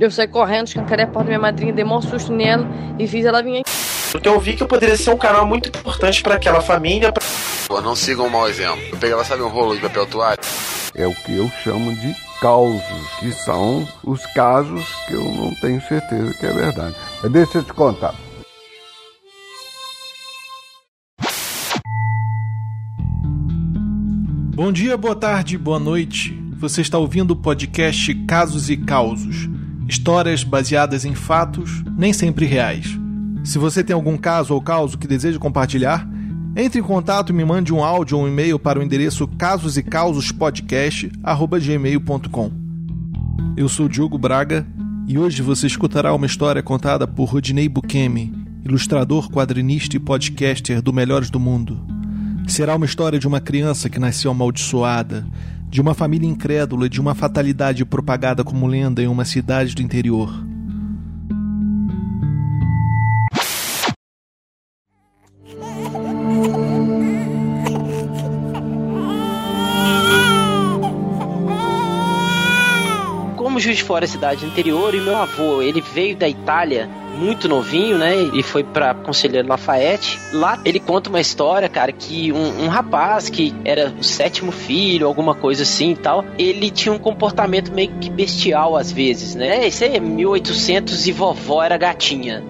Eu saí correndo, escancarei a porta da minha madrinha, dei maior susto nela e fiz ela vir aqui. Porque eu vi que eu poderia ser um canal muito importante para aquela família. Pra... Pô, não sigam um mau exemplo. Eu pegava, sabe, um rolo de papel toalha? É o que eu chamo de causos, que são os casos que eu não tenho certeza que é verdade. Mas deixa eu te contar. Bom dia, boa tarde, boa noite. Você está ouvindo o podcast Casos e Causos. Histórias baseadas em fatos, nem sempre reais. Se você tem algum caso ou causo que deseja compartilhar, entre em contato e me mande um áudio ou um e-mail para o endereço casos e gmail.com. Eu sou Diogo Braga e hoje você escutará uma história contada por Rodinei Bukemi, ilustrador, quadrinista e podcaster do Melhores do Mundo. Será uma história de uma criança que nasceu amaldiçoada, de uma família incrédula e de uma fatalidade propagada como lenda em uma cidade do interior. Como Juiz de Fora é cidade interior e meu avô, ele veio da Itália muito novinho, né? E foi pra Conselheiro Lafayette. Lá ele conta uma história, cara, que um, um, rapaz que era o sétimo filho, alguma coisa assim e tal, ele tinha um comportamento meio que bestial às vezes, né? Isso aí é 1800 e vovó era gatinha.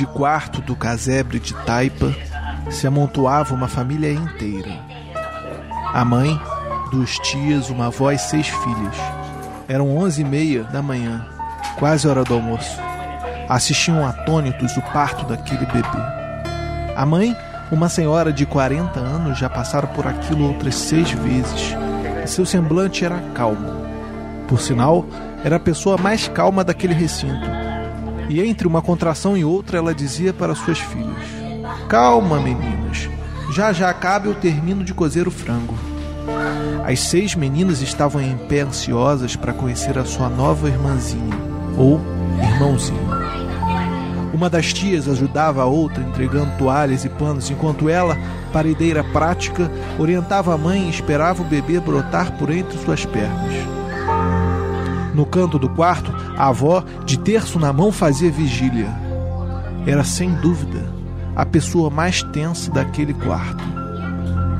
Humilde quarto do casebre de Taipa se amontoava uma família inteira. A mãe, duas tias, uma avó e seis filhas. Eram onze e meia da manhã, quase hora do almoço. Assistiam atônitos o parto daquele bebê. A mãe, uma senhora de 40 anos, já passara por aquilo outras seis vezes. E seu semblante era calmo. Por sinal, era a pessoa mais calma daquele recinto e entre uma contração e outra ela dizia para suas filhas: Calma, meninas, já já acaba eu termino de cozer o frango. As seis meninas estavam em pé ansiosas para conhecer a sua nova irmãzinha, ou irmãozinho. Uma das tias ajudava a outra entregando toalhas e panos, enquanto ela, paredeira prática, orientava a mãe e esperava o bebê brotar por entre suas pernas. No canto do quarto, a avó, de terço na mão, fazia vigília. Era sem dúvida a pessoa mais tensa daquele quarto.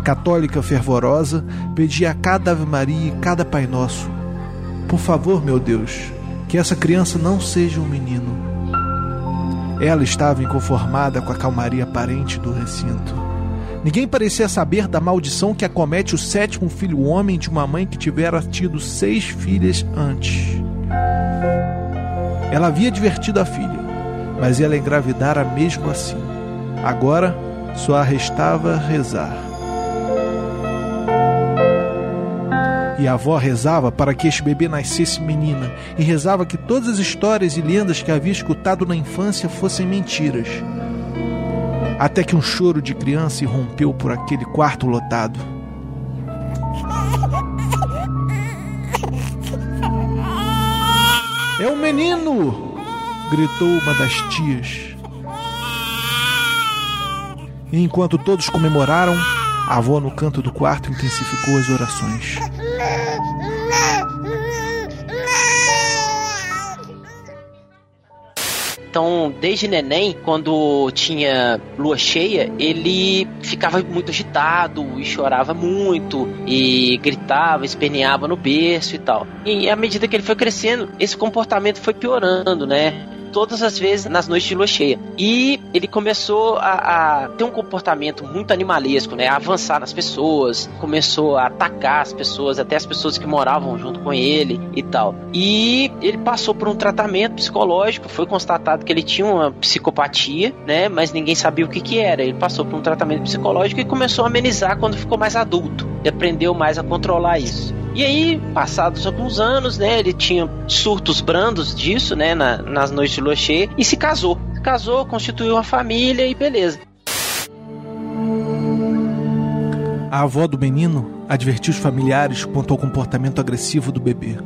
Católica fervorosa, pedia a cada Ave Maria e cada Pai Nosso: Por favor, meu Deus, que essa criança não seja um menino. Ela estava inconformada com a calmaria aparente do recinto. Ninguém parecia saber da maldição que acomete o sétimo filho homem de uma mãe que tivera tido seis filhas antes. Ela havia divertido a filha, mas ela engravidara mesmo assim. Agora só restava rezar. E a avó rezava para que este bebê nascesse menina, e rezava que todas as histórias e lendas que havia escutado na infância fossem mentiras até que um choro de criança irrompeu por aquele quarto lotado. É um menino! gritou uma das tias. E enquanto todos comemoraram, a avó no canto do quarto intensificou as orações. Então, desde neném, quando tinha lua cheia, ele ficava muito agitado e chorava muito e gritava, esperneava no berço e tal. E à medida que ele foi crescendo, esse comportamento foi piorando, né? Todas as vezes nas noites de lua cheia. E ele começou a, a, ter um comportamento muito animalesco, né? A avançar nas pessoas, começou a atacar as pessoas, até as pessoas que moravam junto com ele e tal. E ele passou por um tratamento psicológico, foi constatado que ele tinha uma psicopatia, né? Mas ninguém sabia o que que era. Ele passou por um tratamento psicológico e começou a amenizar quando ficou mais adulto. E aprendeu mais a controlar isso. E aí, passados alguns anos, né, ele tinha surtos brandos disso, né, na, nas noites de lua cheia, e se casou. Se casou, constituiu uma família e beleza. A avó do menino advertiu os familiares quanto ao comportamento agressivo do bebê.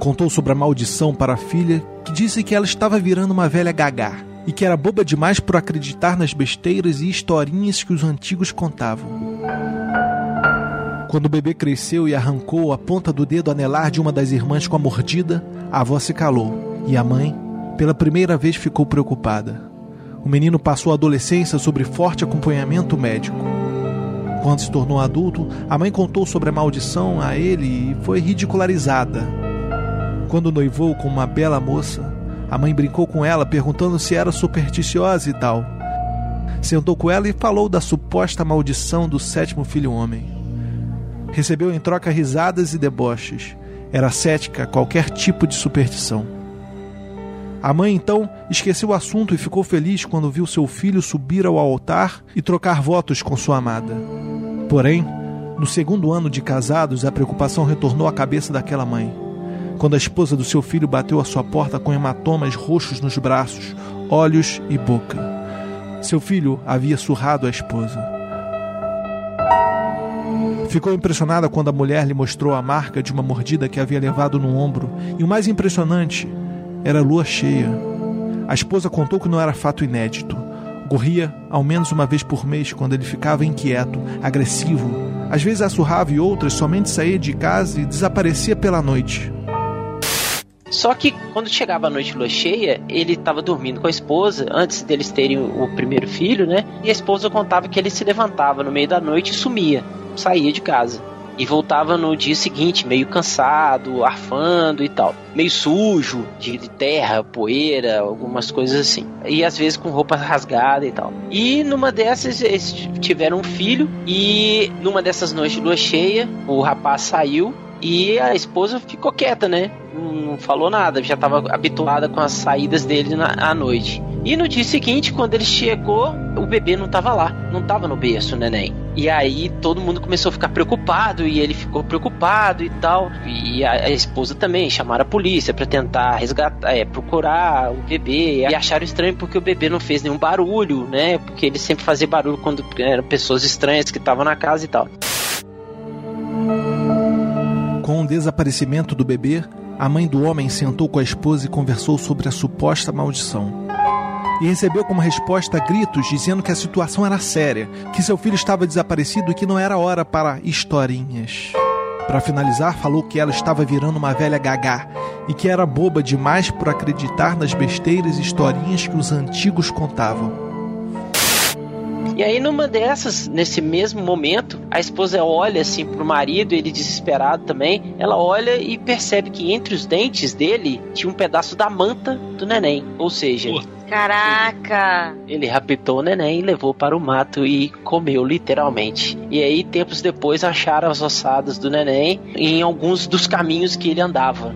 Contou sobre a maldição para a filha, que disse que ela estava virando uma velha gagá e que era boba demais por acreditar nas besteiras e historinhas que os antigos contavam. Quando o bebê cresceu e arrancou a ponta do dedo anelar de uma das irmãs com a mordida, a avó se calou e a mãe, pela primeira vez, ficou preocupada. O menino passou a adolescência sobre forte acompanhamento médico. Quando se tornou adulto, a mãe contou sobre a maldição a ele e foi ridicularizada. Quando noivou com uma bela moça, a mãe brincou com ela perguntando se era supersticiosa e tal. Sentou com ela e falou da suposta maldição do sétimo filho homem. Recebeu em troca risadas e deboches. Era cética a qualquer tipo de superstição. A mãe então esqueceu o assunto e ficou feliz quando viu seu filho subir ao altar e trocar votos com sua amada. Porém, no segundo ano de casados, a preocupação retornou à cabeça daquela mãe. Quando a esposa do seu filho bateu à sua porta com hematomas roxos nos braços, olhos e boca. Seu filho havia surrado a esposa. Ficou impressionada quando a mulher lhe mostrou a marca de uma mordida que havia levado no ombro, e o mais impressionante era lua cheia. A esposa contou que não era fato inédito. Corria ao menos uma vez por mês quando ele ficava inquieto, agressivo. Às vezes assurrava e outras somente saía de casa e desaparecia pela noite. Só que quando chegava a noite lua cheia, ele estava dormindo com a esposa, antes deles terem o primeiro filho, né? E a esposa contava que ele se levantava no meio da noite e sumia, saía de casa. E voltava no dia seguinte, meio cansado, arfando e tal. Meio sujo, de terra, poeira, algumas coisas assim. E às vezes com roupa rasgada e tal. E numa dessas, eles tiveram um filho. E numa dessas noites de lua cheia, o rapaz saiu e a esposa ficou quieta, né? Não falou nada, já estava habituada com as saídas dele na, à noite. E no dia seguinte, quando ele chegou, o bebê não estava lá, não estava no berço, neném. E aí todo mundo começou a ficar preocupado e ele ficou preocupado e tal. E a, a esposa também chamaram a polícia para tentar resgatar, é, procurar o bebê. E acharam estranho porque o bebê não fez nenhum barulho, né? Porque ele sempre fazia barulho quando eram pessoas estranhas que estavam na casa e tal. Com o desaparecimento do bebê, a mãe do homem sentou com a esposa e conversou sobre a suposta maldição. E recebeu como resposta gritos dizendo que a situação era séria, que seu filho estava desaparecido e que não era hora para historinhas. Para finalizar, falou que ela estava virando uma velha gagá e que era boba demais por acreditar nas besteiras e historinhas que os antigos contavam. E aí, numa dessas, nesse mesmo momento, a esposa olha assim pro marido, ele desesperado também. Ela olha e percebe que entre os dentes dele tinha um pedaço da manta do neném. Ou seja, Caraca! Ele raptou o neném, levou para o mato e comeu literalmente. E aí, tempos depois, acharam as ossadas do neném em alguns dos caminhos que ele andava.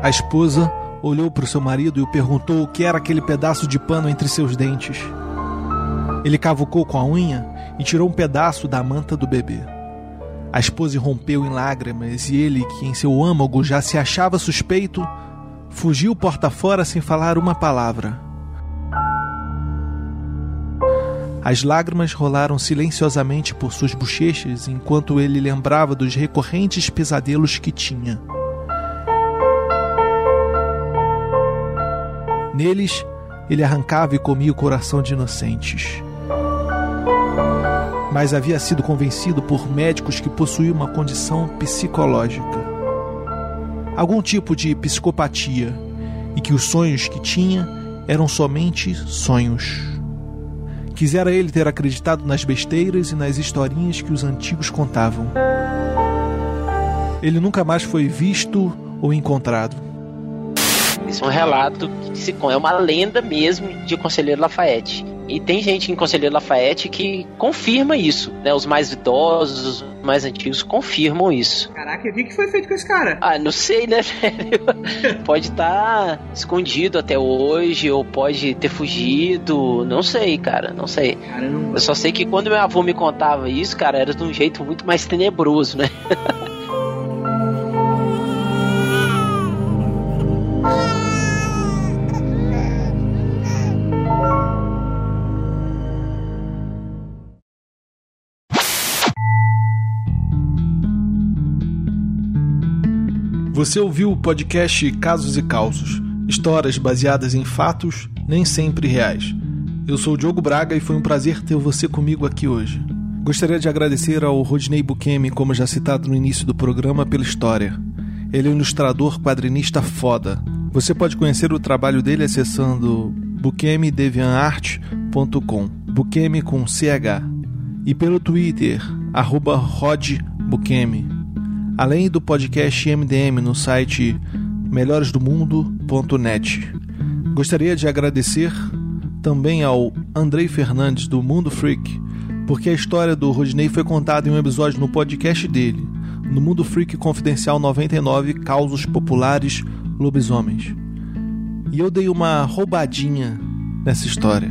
A esposa olhou para o seu marido e o perguntou o que era aquele pedaço de pano entre seus dentes. Ele cavucou com a unha e tirou um pedaço da manta do bebê. A esposa rompeu em lágrimas e ele, que em seu âmago já se achava suspeito, fugiu porta fora sem falar uma palavra. As lágrimas rolaram silenciosamente por suas bochechas enquanto ele lembrava dos recorrentes pesadelos que tinha. Neles, ele arrancava e comia o coração de inocentes. Mas havia sido convencido por médicos que possuía uma condição psicológica. Algum tipo de psicopatia, e que os sonhos que tinha eram somente sonhos. Quisera ele ter acreditado nas besteiras e nas historinhas que os antigos contavam. Ele nunca mais foi visto ou encontrado. Isso é um relato que se é uma lenda mesmo de Conselheiro Lafayette. E tem gente em Conselheiro Lafayette que confirma isso, né? Os mais idosos, os mais antigos confirmam isso. Caraca, o que, que foi feito com esse cara? Ah, não sei, né, velho? pode estar tá escondido até hoje, ou pode ter fugido. Não sei, cara, não sei. Caramba. Eu só sei que quando meu avô me contava isso, cara, era de um jeito muito mais tenebroso, né? Você ouviu o podcast Casos e Causos, histórias baseadas em fatos nem sempre reais. Eu sou o Diogo Braga e foi um prazer ter você comigo aqui hoje. Gostaria de agradecer ao Rodney Bukemi, como já citado no início do programa, pela história. Ele é um ilustrador quadrinista foda. Você pode conhecer o trabalho dele acessando bukemidevianart.com Bukemi com CH e pelo Twitter, arroba. Além do podcast MDM no site melhoresdomundo.net. Gostaria de agradecer também ao Andrei Fernandes do Mundo Freak, porque a história do Rodney foi contada em um episódio no podcast dele, no Mundo Freak Confidencial 99 Causos Populares Lobisomens. E eu dei uma roubadinha nessa história.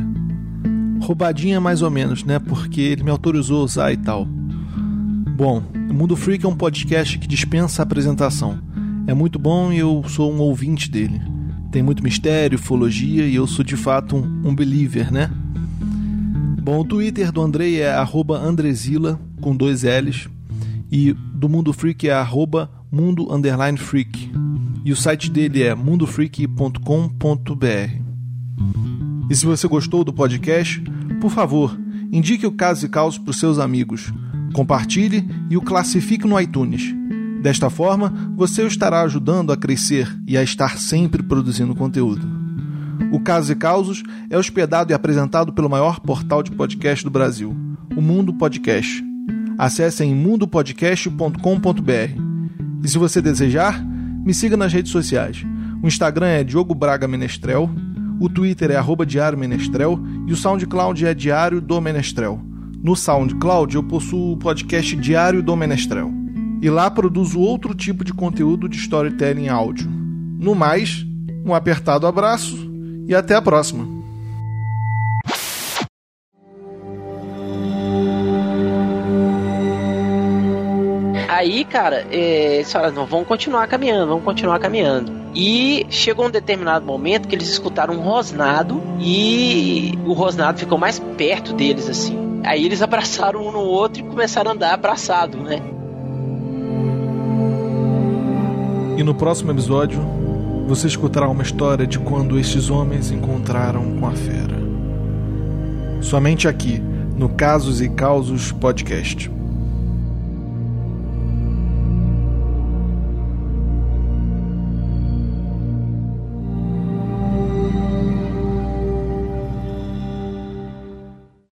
Roubadinha mais ou menos, né? Porque ele me autorizou a usar e tal. Bom, o Mundo Freak é um podcast que dispensa apresentação. É muito bom e eu sou um ouvinte dele. Tem muito mistério, ufologia e eu sou de fato um, um believer, né? Bom, o Twitter do Andrei é Andrezila, com dois L's, e do Mundo Freak é mundo freak. E o site dele é mundofreak.com.br. E se você gostou do podcast, por favor, indique o Caso e Caos para os seus amigos. Compartilhe e o classifique no iTunes. Desta forma, você o estará ajudando a crescer e a estar sempre produzindo conteúdo. O Casos e Causos é hospedado e apresentado pelo maior portal de podcast do Brasil, o Mundo Podcast. Acesse em mundopodcast.com.br. E se você desejar, me siga nas redes sociais. O Instagram é Diogo Braga Menestrel, o Twitter é arroba Diário Menestrel e o SoundCloud é Diário do Menestrel. No SoundCloud eu possuo o podcast Diário do Menestrel. E lá produzo outro tipo de conteúdo de storytelling áudio. No mais, um apertado abraço e até a próxima. Aí, cara, é, eles falaram, não, vamos continuar caminhando, vamos continuar caminhando. E chegou um determinado momento que eles escutaram um rosnado e o rosnado ficou mais perto deles, assim. Aí eles abraçaram um no outro e começaram a andar abraçado, né? E no próximo episódio, você escutará uma história de quando estes homens encontraram com a fera. Somente aqui, no Casos e Causos Podcast.